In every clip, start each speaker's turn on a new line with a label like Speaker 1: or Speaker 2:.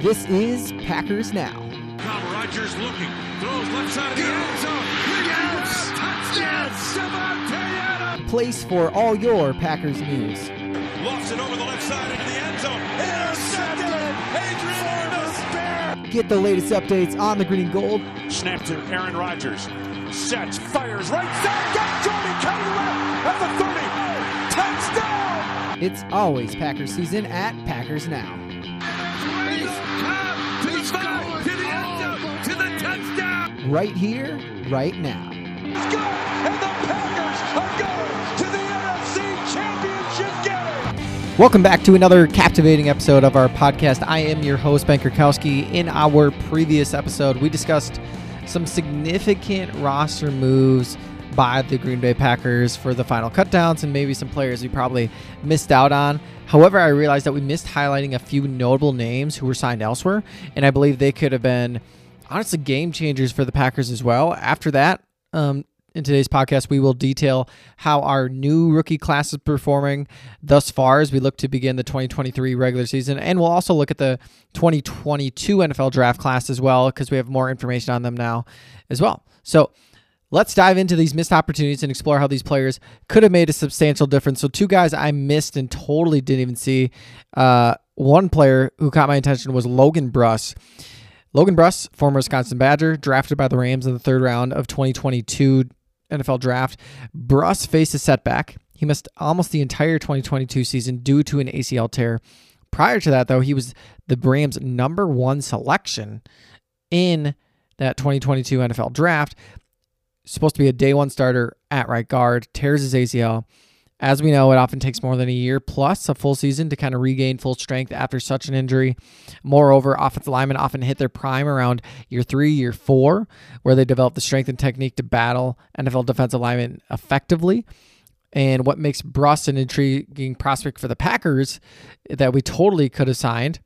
Speaker 1: This is Packers Now.
Speaker 2: Now Rodgers looking, throws left side of the end zone. Yes! Touchdown! Adams!
Speaker 1: Place for all your Packers news.
Speaker 2: Lofts it over the left side into the end zone. Intercepted! Adrian Amos!
Speaker 1: Get the latest updates on the green and gold.
Speaker 2: Snap to Aaron Rodgers. Sets, fires, right side. Got Jordan Kelly left at the 30. Touchdown!
Speaker 1: It's always Packers season at Packers Now. Right here, right now. Welcome back to another captivating episode of our podcast. I am your host, Ben Kirkowski. In our previous episode, we discussed some significant roster moves by the Green Bay Packers for the final cutdowns and maybe some players we probably missed out on. However, I realized that we missed highlighting a few notable names who were signed elsewhere, and I believe they could have been honestly game changers for the Packers as well. After that, um, in today's podcast, we will detail how our new rookie class is performing thus far as we look to begin the 2023 regular season. And we'll also look at the 2022 NFL draft class as well because we have more information on them now as well. So let's dive into these missed opportunities and explore how these players could have made a substantial difference. So, two guys I missed and totally didn't even see. Uh, one player who caught my attention was Logan Bruss. Logan Bruss, former Wisconsin Badger, drafted by the Rams in the third round of 2022 NFL draft. Bruss faced a setback. He missed almost the entire 2022 season due to an ACL tear. Prior to that, though, he was the Rams' number one selection in that 2022 NFL draft. Supposed to be a day one starter at right guard, tears his ACL. As we know, it often takes more than a year plus a full season to kind of regain full strength after such an injury. Moreover, offensive linemen often hit their prime around year three, year four, where they develop the strength and technique to battle NFL defensive linemen effectively. And what makes Bruss an intriguing prospect for the Packers that we totally could have signed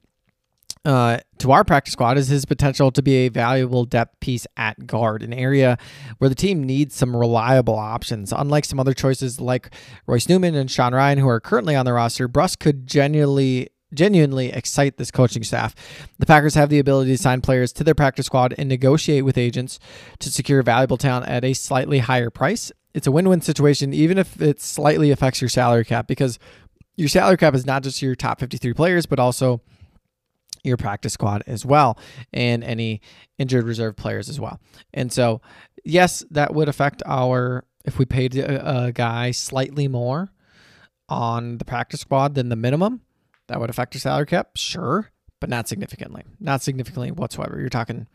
Speaker 1: uh, to our practice squad is his potential to be a valuable depth piece at guard, an area where the team needs some reliable options. Unlike some other choices like Royce Newman and Sean Rhyan, who are currently on the roster, Bruss could genuinely genuinely excite this coaching staff. The Packers have the ability to sign players to their practice squad and negotiate with agents to secure valuable talent at a slightly higher price. It's a win-win situation even if it slightly affects your salary cap because your salary cap is not just your top 53 players but also your practice squad as well and any injured reserve players as well. And so, yes, that would affect our if we paid a, a, guy slightly more on the practice squad than the minimum, that would affect your salary cap, sure, but not significantly. Not significantly whatsoever. You're talking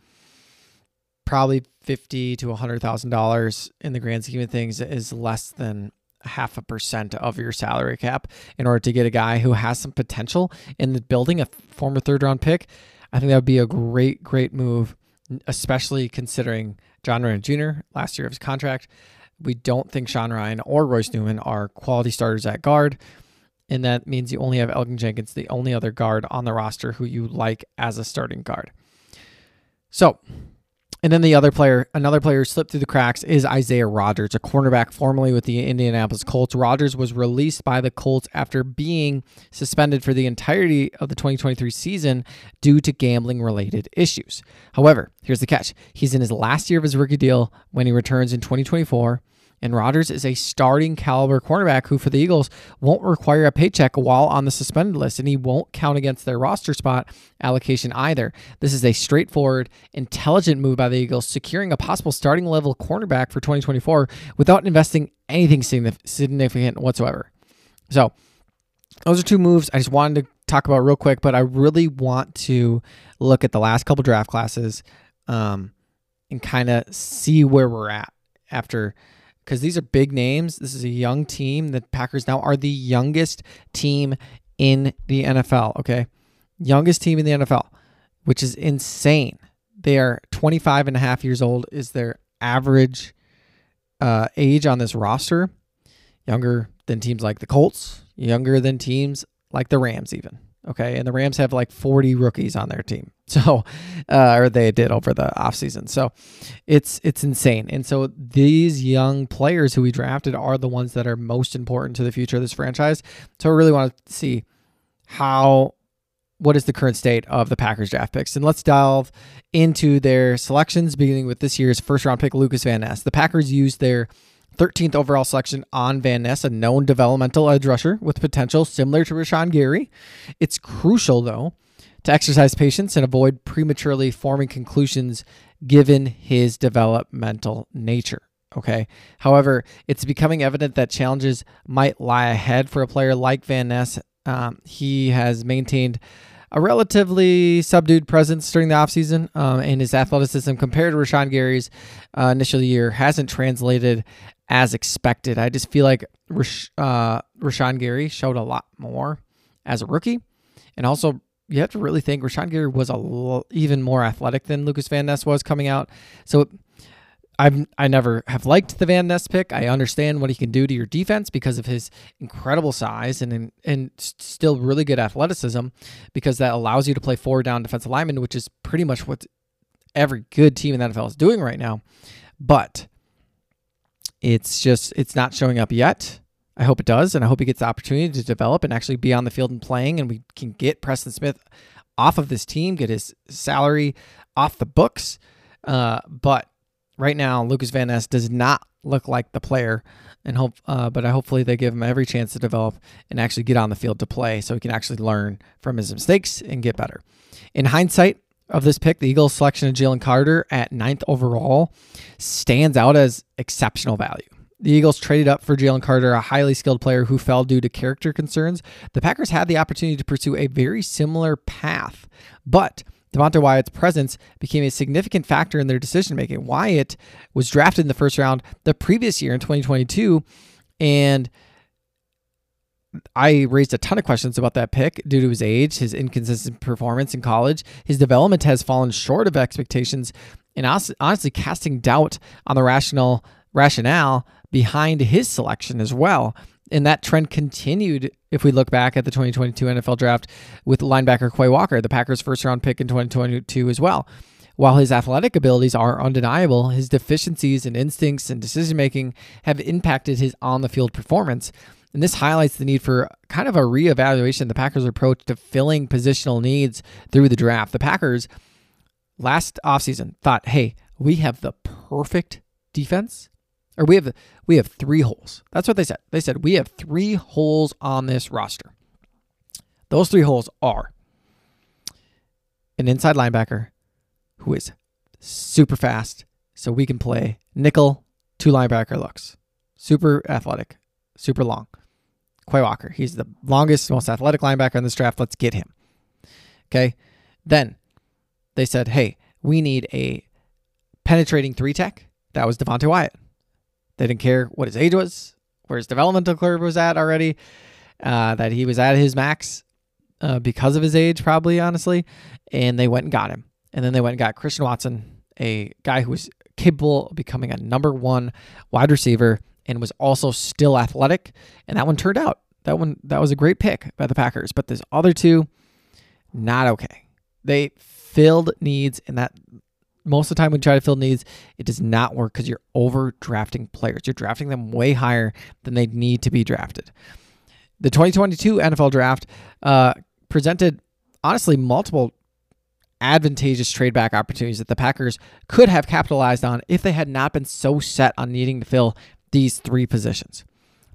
Speaker 1: probably fifty to hundred thousand dollars in the grand scheme of things is less than half a percent of your salary cap in order to get a guy who has some potential in the building a former third round pick. I think that would be a great, great move, especially considering Jon Runyan Jr. last year of his contract. We don't think Sean Rhyan or Royce Newman are quality starters at guard. And that means you only have Elgton Jenkins, the only other guard on the roster who you like as a starting guard. So and then the other player, another player who slipped through the cracks is Isaiah Rodgers, a cornerback formerly with the Indianapolis Colts. Rodgers was released by the Colts after being suspended for the entirety of the 2023 season due to gambling related issues. However, here's the catch he's in his last year of his rookie deal when he returns in 2024. And Rodgers is a starting caliber cornerback who, for the Eagles, won't require a paycheck while on the suspended list, and he won't count against their roster spot allocation either. This is a straightforward, intelligent move by the Eagles, securing a possible starting level cornerback for 2024 without investing anything significant whatsoever. So, those are two moves I just wanted to talk about real quick, but I really want to look at the last couple draft classes um, and kind of see where we're at after because these are big names. This is a young team. The Packers now are the youngest team in the NFL. Okay. Youngest team in the NFL, which is insane. They are 25 and a half years old, is their average uh, age on this roster. Younger than teams like the Colts, younger than teams like the Rams, even. Okay. And the Rams have like 40 rookies on their team. So, uh, or they did over the offseason. So it's, it's insane. And so these young players who we drafted are the ones that are most important to the future of this franchise. So I really want to see how what is the current state of the Packers draft picks. And let's delve into their selections, beginning with this year's first round pick, Lucas Van Ness. The Packers used their 13th overall selection on Van Ness, a known developmental edge rusher with potential similar to Rashan Gary. It's crucial, though, to exercise patience and avoid prematurely forming conclusions given his developmental nature. Okay. However, it's becoming evident that challenges might lie ahead for a player like Van Ness. Um, he has maintained a relatively subdued presence during the offseason, um, and his athleticism compared to Rashan Gary's uh, initial year hasn't translated as expected. I just feel like Rash- uh, Rashan Gary showed a lot more as a rookie, and also you have to really think Rashan Gary was a l- even more athletic than Lucas Van Ness was coming out. So I've I never have liked the Van Ness pick. I understand what he can do to your defense because of his incredible size and and still really good athleticism, because that allows you to play four down defensive lineman, which is pretty much what every good team in the NFL is doing right now. But it's just it's not showing up yet. I hope it does, and I hope he gets the opportunity to develop and actually be on the field and playing, and we can get Preston Smith off of this team, get his salary off the books. Uh, but right now, Lucas Van Ness does not look like the player, and hope. Uh, but I hopefully they give him every chance to develop and actually get on the field to play, so he can actually learn from his mistakes and get better. In hindsight, of this pick, the Eagles' selection of Jalen Carter at ninth overall stands out as exceptional value. The Eagles traded up for Jalen Carter, a highly skilled player who fell due to character concerns. The Packers had the opportunity to pursue a very similar path, but Devonte Wyatt's presence became a significant factor in their decision making. Wyatt was drafted in the first round the previous year in 2022, and I raised a ton of questions about that pick due to his age, his inconsistent performance in college. His development has fallen short of expectations, and honestly, casting doubt on the rational rationale behind his selection as well. And that trend continued if we look back at the 2022 NFL draft with linebacker Quay Walker, the Packers' first round pick in 2022 as well. While his athletic abilities are undeniable, his deficiencies in instincts and decision making have impacted his on the field performance. And this highlights the need for kind of a reevaluation of the Packers' approach to filling positional needs through the draft. The Packers last offseason thought, hey, we have the perfect defense or we have we have three holes. That's what they said. They said we have three holes on this roster. Those three holes are an inside linebacker who is super fast, so we can play nickel two linebacker looks. Super athletic, super long. Quay Walker, he's the longest, most athletic linebacker in this draft. Let's get him. Okay. Then they said, hey, we need a penetrating three tech. That was Devonte Wyatt. They didn't care what his age was, where his developmental curve was at already, uh, that he was at his max uh, because of his age, probably, honestly. And they went and got him. And then they went and got Christian Watson, a guy who was capable of becoming a number one wide receiver and was also still athletic. And that one turned out. That one that was a great pick by the Packers. But this other two, not okay. They filled needs, and that most of the time you try to fill needs, it does not work because you're over drafting players. You're drafting them way higher than they need to be drafted. The 2022 NFL draft uh, presented, honestly, multiple advantageous trade back opportunities that the Packers could have capitalized on if they had not been so set on needing to fill these three positions.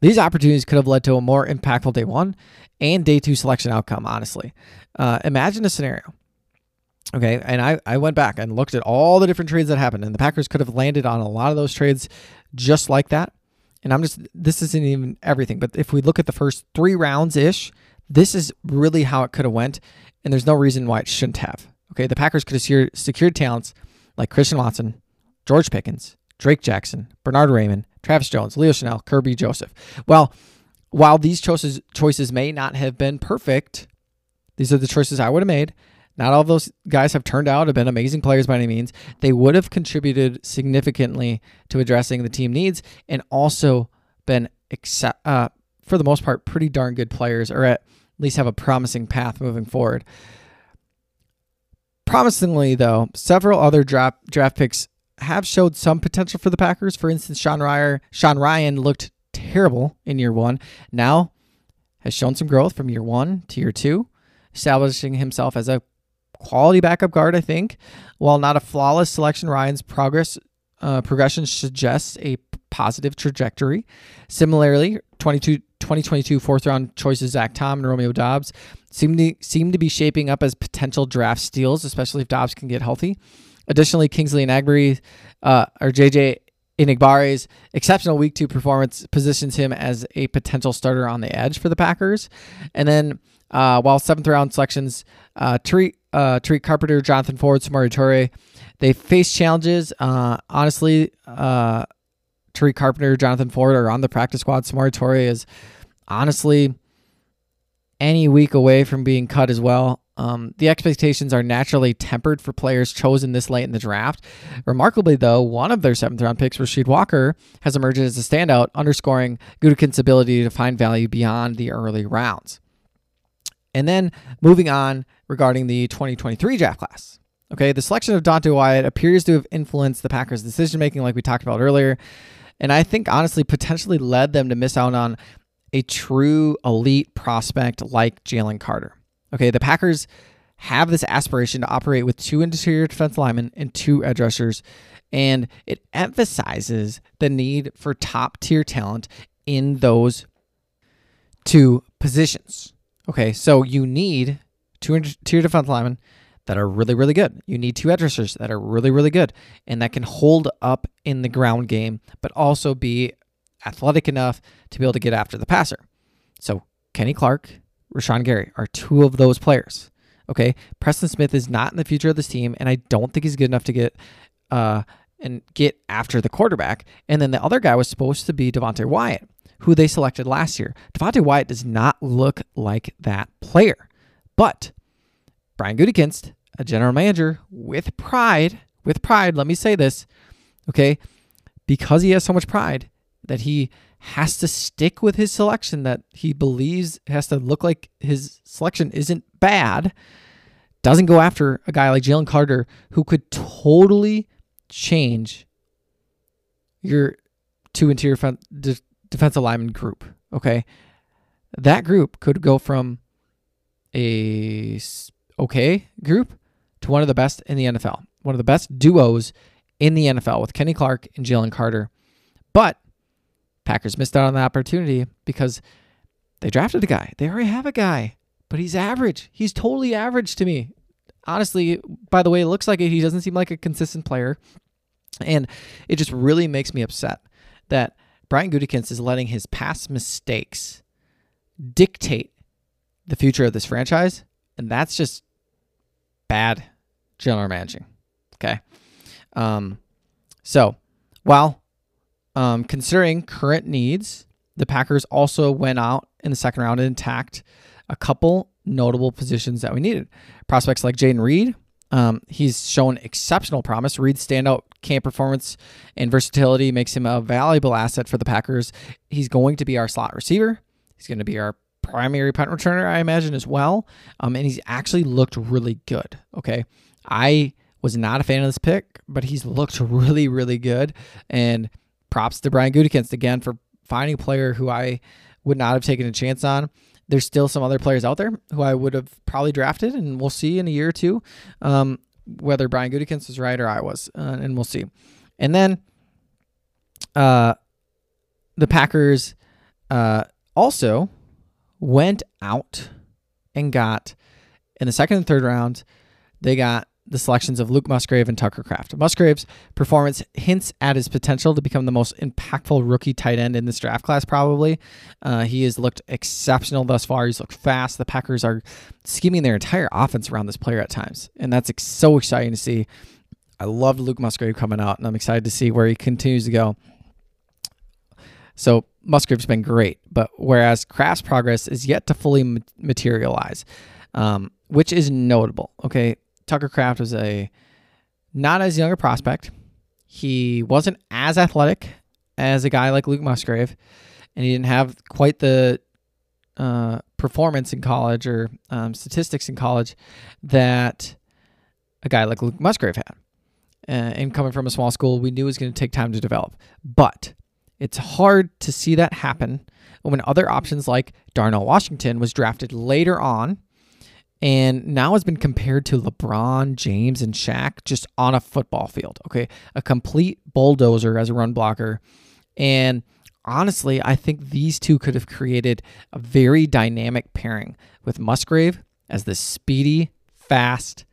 Speaker 1: These opportunities could have led to a more impactful day one and day two selection outcome, honestly. Uh, imagine a scenario Okay, and I, I went back and looked at all the different trades that happened, and the Packers could have landed on a lot of those trades just like that. And I'm just, this isn't even everything, but if we look at the first three rounds ish, this is really how it could have went, and there's no reason why it shouldn't have. Okay, the Packers could have secured, talents like Christian Watson, George Pickens, Drake Jackson, Bernard Raimann, Travis Jones, Leo Chenal, Kirby Joseph. Well, while these choices choices may not have been perfect, these are the choices I would have made. Not all those guys have turned out, have been amazing players by any means. They would have contributed significantly to addressing the team needs and also been, accept, uh, for the most part, pretty darn good players, or at least have a promising path moving forward. Promisingly, though, several other draft draft picks have showed some potential for the Packers. For instance, Sean Rhyan, Sean Rhyan looked terrible in year one. Now has shown some growth from year one to year two establishing himself as a quality backup guard, I think. While not a flawless selection, Rhyan's progress uh, progression suggests a positive trajectory. Similarly, 22, 2022 fourth round choices Zach Tom and Romeo Doubs seem to seem to be shaping up as potential draft steals, especially if Doubs can get healthy. Additionally, Kingsley Enagbare uh, or JJ Enagbare exceptional week two performance positions him as a potential starter on the edge for the Packers. And then uh, while seventh round selections, uh, Tariq, uh, Tariq Carpenter, Jonathan Ford, Samori Toure, they face challenges. Uh, honestly, uh, Tariq Carpenter, Jonathan Ford are on the practice squad. Samori Toure is honestly any week away from being cut as well. Um, the expectations are naturally tempered for players chosen this late in the draft. Remarkably, though, one of their seventh round picks, Rasheed Walker, has emerged as a standout, underscoring Gutekunst's ability to find value beyond the early rounds. And then moving on regarding the 2023 draft class. Okay, the selection of Dante Wyatt appears to have influenced the Packers' decision making, like we talked about earlier. And I think honestly potentially led them to miss out on a true elite prospect like Jalen Carter. Okay, the Packers have this aspiration to operate with two interior defense linemen and two edge rushers, and it emphasizes the need for top tier talent in those two positions. Okay, so you need two interior defense linemen that are really, really good. You need two edge rushers that are really, really good and that can hold up in the ground game, but also be athletic enough to be able to get after the passer. So Kenny Clark, Rashan Gary are two of those players. Okay, Preston Smith is not in the future of this team, and I don't think he's good enough to get uh and get after the quarterback. And then the other guy was supposed to be Devonte Wyatt, who they selected last year. Devonte Wyatt does not look like that player, but Brian Gutekunst, a general manager with pride, with pride, let me say this, okay, because he has so much pride, that he has to stick with his selection that he believes has to look like his selection isn't bad. Doesn't go after a guy like Jalen Carter who could totally change your two interior de- defensive lineman group. Okay. That group could go from a okay group to one of the best in the NFL, one of the best duos in the NFL with Kenny Clark and Jalen Carter. But Packers missed out on the opportunity because they drafted a guy. They already have a guy, but he's average. He's totally average to me. Honestly, by the way, it looks like it. he doesn't seem like a consistent player. And it just really makes me upset that Brian Gutekunst is letting his past mistakes dictate the future of this franchise. And that's just bad general managing. Okay. Um, so while um, considering current needs, the Packers also went out in the second round and attacked a couple notable positions that we needed. Prospects like Jayden Reed, um, he's shown exceptional promise. Reed's standout camp performance and versatility makes him a valuable asset for the Packers. He's going to be our slot receiver. He's going to be our primary punt returner, I imagine, as well. Um, and he's actually looked really good. Okay. I was not a fan of this pick, but he's looked really, really good. And props to Brian Gutekunst again for finding a player who I would not have taken a chance on. There's still some other players out there who I would have probably drafted, and we'll see in a year or two um, whether Brian Gutekunst was right or I was, uh, and we'll see. And then uh, the Packers uh, also went out and got in the second and third round. They got the selections of Luke Musgrave and Tucker Kraft. Musgrave's performance hints at his potential to become the most impactful rookie tight end in this draft class, probably. Uh, he has looked exceptional thus far. He's looked fast. The Packers are scheming their entire offense around this player at times, and that's ex- so exciting to see. I loved Luke Musgrave coming out, and I'm excited to see where he continues to go. So Musgrave's been great, but whereas Kraft's progress is yet to fully materialize, um, which is notable. Okay, Tucker Kraft was a not as young a prospect. He wasn't as athletic as a guy like Luke Musgrave, and he didn't have quite the uh, performance in college or um, statistics in college that a guy like Luke Musgrave had. Uh, and coming from a small school, we knew it was going to take time to develop. But it's hard to see that happen when other options like Darnell Washington was drafted later on and now has been compared to LeBron James and Shaq just on a football field. Okay. A complete bulldozer as a run blocker. And honestly, I think these two could have created a very dynamic pairing with Musgrave as the speedy, fast,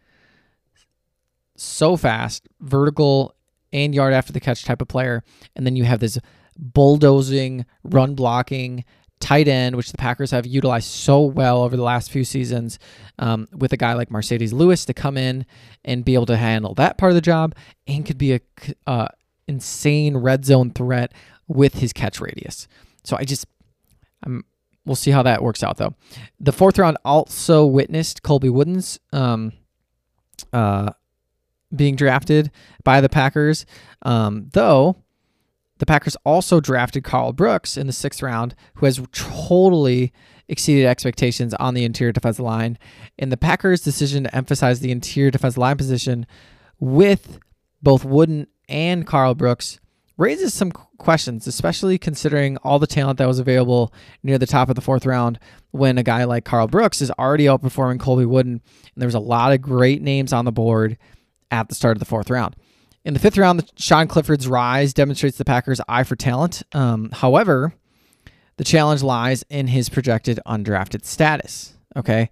Speaker 1: so fast, vertical and yard after the catch type of player. And then you have this bulldozing, run blocking, tight end, which the Packers have utilized so well over the last few seasons, um, with a guy like Marcedes Lewis to come in and be able to handle that part of the job, and could be a uh, insane red zone threat with his catch radius. So I just, I'm, we'll see how that works out though. The fourth round also witnessed Colby Wooden's um, uh, being drafted by the Packers, um, though the Packers also drafted Karl Brooks in the sixth round, who has totally exceeded expectations on the interior defensive line. And the Packers' decision to emphasize the interior defensive line position with both Wooden and Karl Brooks raises some questions, especially considering all the talent that was available near the top of the fourth round when a guy like Karl Brooks is already outperforming Colby Wooden. And there was a lot of great names on the board at the start of the fourth round. In the fifth round, Sean Clifford's rise demonstrates the Packers' eye for talent. Um, however, the challenge lies in his projected undrafted status. Okay.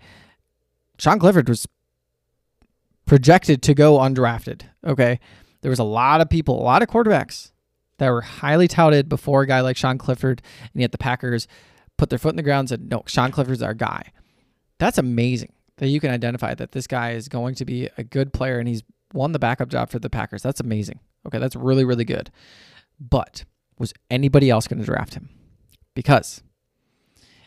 Speaker 1: Sean Clifford was projected to go undrafted. Okay. There was a lot of people, a lot of quarterbacks that were highly touted before a guy like Sean Clifford, and yet the Packers put their foot in the ground and said, no, Sean Clifford's our guy. That's amazing that you can identify that this guy is going to be a good player and he's won the backup job for the Packers. That's amazing. Okay, that's really, really good. But was anybody else going to draft him? Because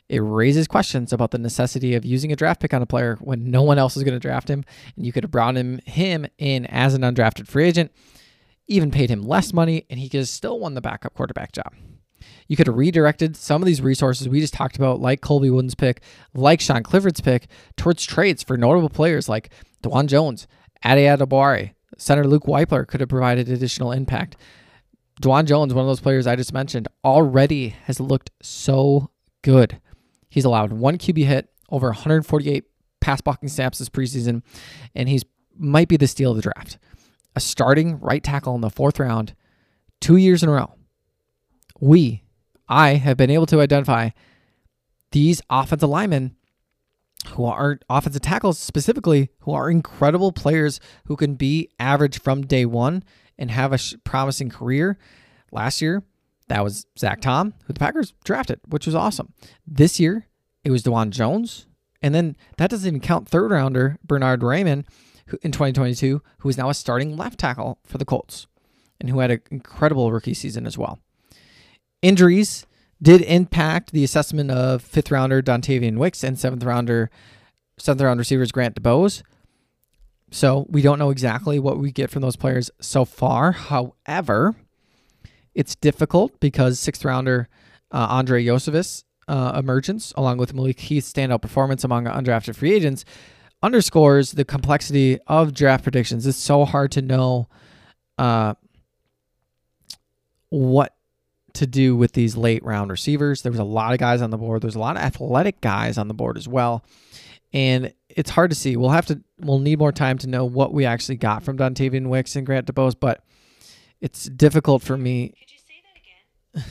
Speaker 1: it raises questions about the necessity of using a draft pick on a player when no one else is going to draft him. And you could have brought him, him in as an undrafted free agent, even paid him less money, and he could have still won the backup quarterback job. You could have redirected some of these resources we just talked about, like Colby Wooden's pick, like Sean Clifford's pick, towards trades for notable players like Dawand Jones, Ade Adebawore, Center Luke Wypler could have provided additional impact. Dawand Jones, one of those players I just mentioned, already has looked so good. He's allowed one QB hit, over 148 pass blocking snaps this preseason, and he's might be the steal of the draft. A starting right tackle in the fourth round, two years in a row. We, I have been able to identify these offensive linemen who are offensive tackles specifically, who are incredible players who can be average from day one and have a sh- promising career. Last year, that was Zach Tom, who the Packers drafted, which was awesome. This year, it was Dawand Jones. And then that doesn't even count third rounder Bernard Raimann who, in 2022, who is now a starting left tackle for the Colts and who had an incredible rookie season as well. Injuries did impact the assessment of fifth rounder Dontayvion Wicks and seventh rounder seventh round receivers Grant DuBose. So we don't know exactly what we get from those players so far. However, it's difficult because sixth rounder uh, Andrei Iosivas uh, emergence, along with Malik Heath's standout performance among undrafted free agents, underscores the complexity of draft predictions. It's so hard to know uh, what to do with these late round receivers. There was a lot of guys on the board. There's a lot of athletic guys on the board as well. And it's hard to see. We'll have to we'll need more time to know what we actually got from Dontayvion Wicks and Grant DuBose, but it's difficult for me. Could you say that again?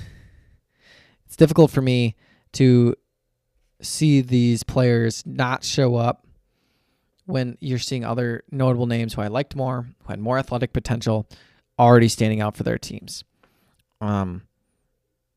Speaker 1: it's difficult for me to see these players not show up when you're seeing other notable names who I liked more, who had more athletic potential, already standing out for their teams. Um,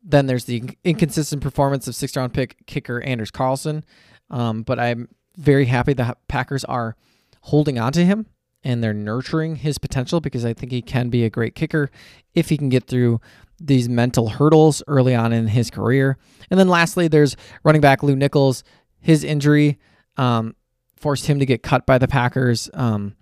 Speaker 1: then there's the inconsistent performance of sixth round pick kicker Anders Carlson. Um, but I'm very happy the Packers are holding on to him and they're nurturing his potential because I think he can be a great kicker if he can get through these mental hurdles early on in his career. And then lastly, there's running back Lew Nichols. His injury um, forced him to get cut by the Packers. Um,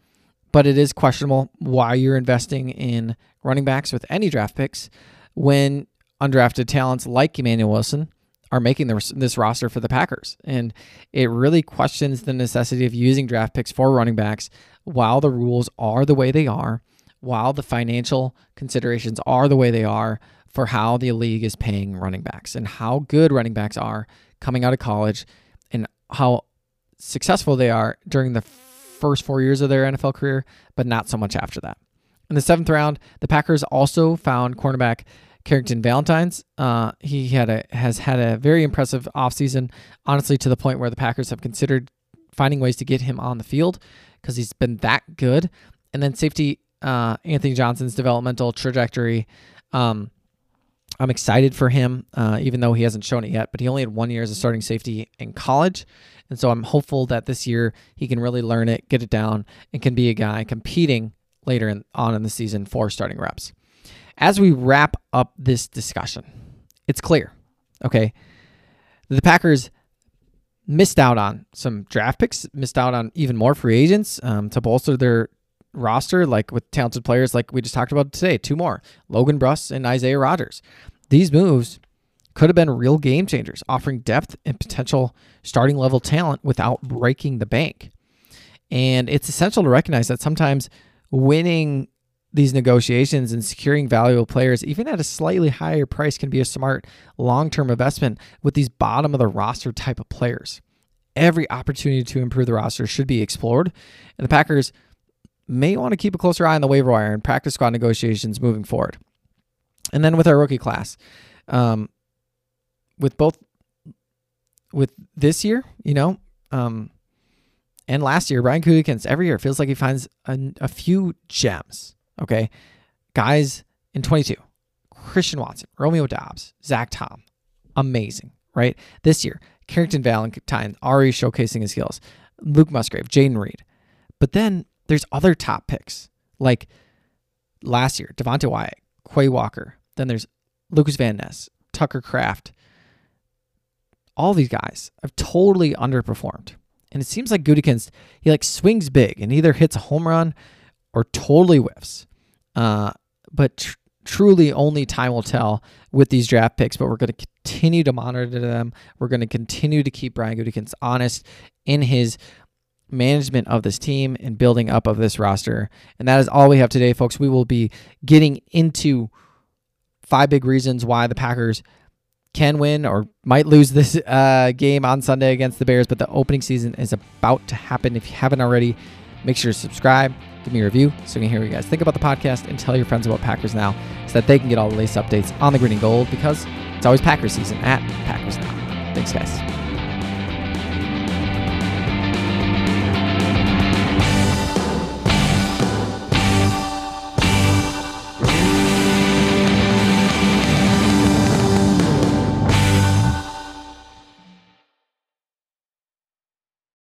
Speaker 1: but it is questionable why you're investing in running backs with any draft picks when undrafted talents like Emmanuel Wilson are making this roster for the Packers. And it really questions the necessity of using draft picks for running backs while the rules are the way they are, while the financial considerations are the way they are for how the league is paying running backs and how good running backs are coming out of college and how successful they are during the first four years of their NFL career, but not so much after that. In the seventh round, the Packers also found cornerback Carrington Valentines. Uh, he had a has had a very impressive offseason, honestly, to the point where the Packers have considered finding ways to get him on the field because he's been that good. And then safety uh, Anthony Johnson's developmental trajectory. Um, I'm excited for him, uh, even though he hasn't shown it yet. But he only had one year as a starting safety in college, and so I'm hopeful that this year he can really learn it, get it down, and can be a guy competing later in, on in the season for starting reps. As we wrap up this discussion, it's clear, okay, the Packers missed out on some draft picks, missed out on even more free agents um, to bolster their roster, like with talented players like we just talked about today, two more Logan Bruss and Isaiah Rodgers. These moves could have been real game changers, offering depth and potential starting level talent without breaking the bank. And it's essential to recognize that sometimes winning these negotiations and securing valuable players, even at a slightly higher price, can be a smart long term investment with these bottom of the roster type of players. Every opportunity to improve the roster should be explored. And the Packers may want to keep a closer eye on the waiver wire and practice squad negotiations moving forward. And then with our rookie class, um, with both with this year, you know, um, and last year, Brian Gutekunst every year feels like he finds a, a few gems. Okay, guys in 22, Christian Watson, Romeo Doubs, Zach Tom, amazing, right? This year, Carrington Valentine already showcasing his skills, Luke Musgrave, Jayden Reed, but then there's other top picks like last year, Devonte Wyatt, Quay Walker. Then there's Lucas Van Ness, Tucker Kraft. All these guys have totally underperformed. And it seems like Gutekunst, he like swings big and either hits a home run or totally whiffs. Uh, but tr- truly only time will tell with these draft picks, but we're going to continue to monitor them. We're going to continue to keep Brian Gutekunst honest in his management of this team and building up of this roster. And that is all we have today, folks. We will be getting into five big reasons why the Packers can win or might lose this uh, game on Sunday against the Bears, but the opening season is about to happen. If you haven't already, make sure to subscribe, give me a review so we can hear what you guys think about the podcast, and tell your friends about Packers Now so that they can get all the latest updates on the green and gold because it's always Packers season at Packers Now. Thanks, guys.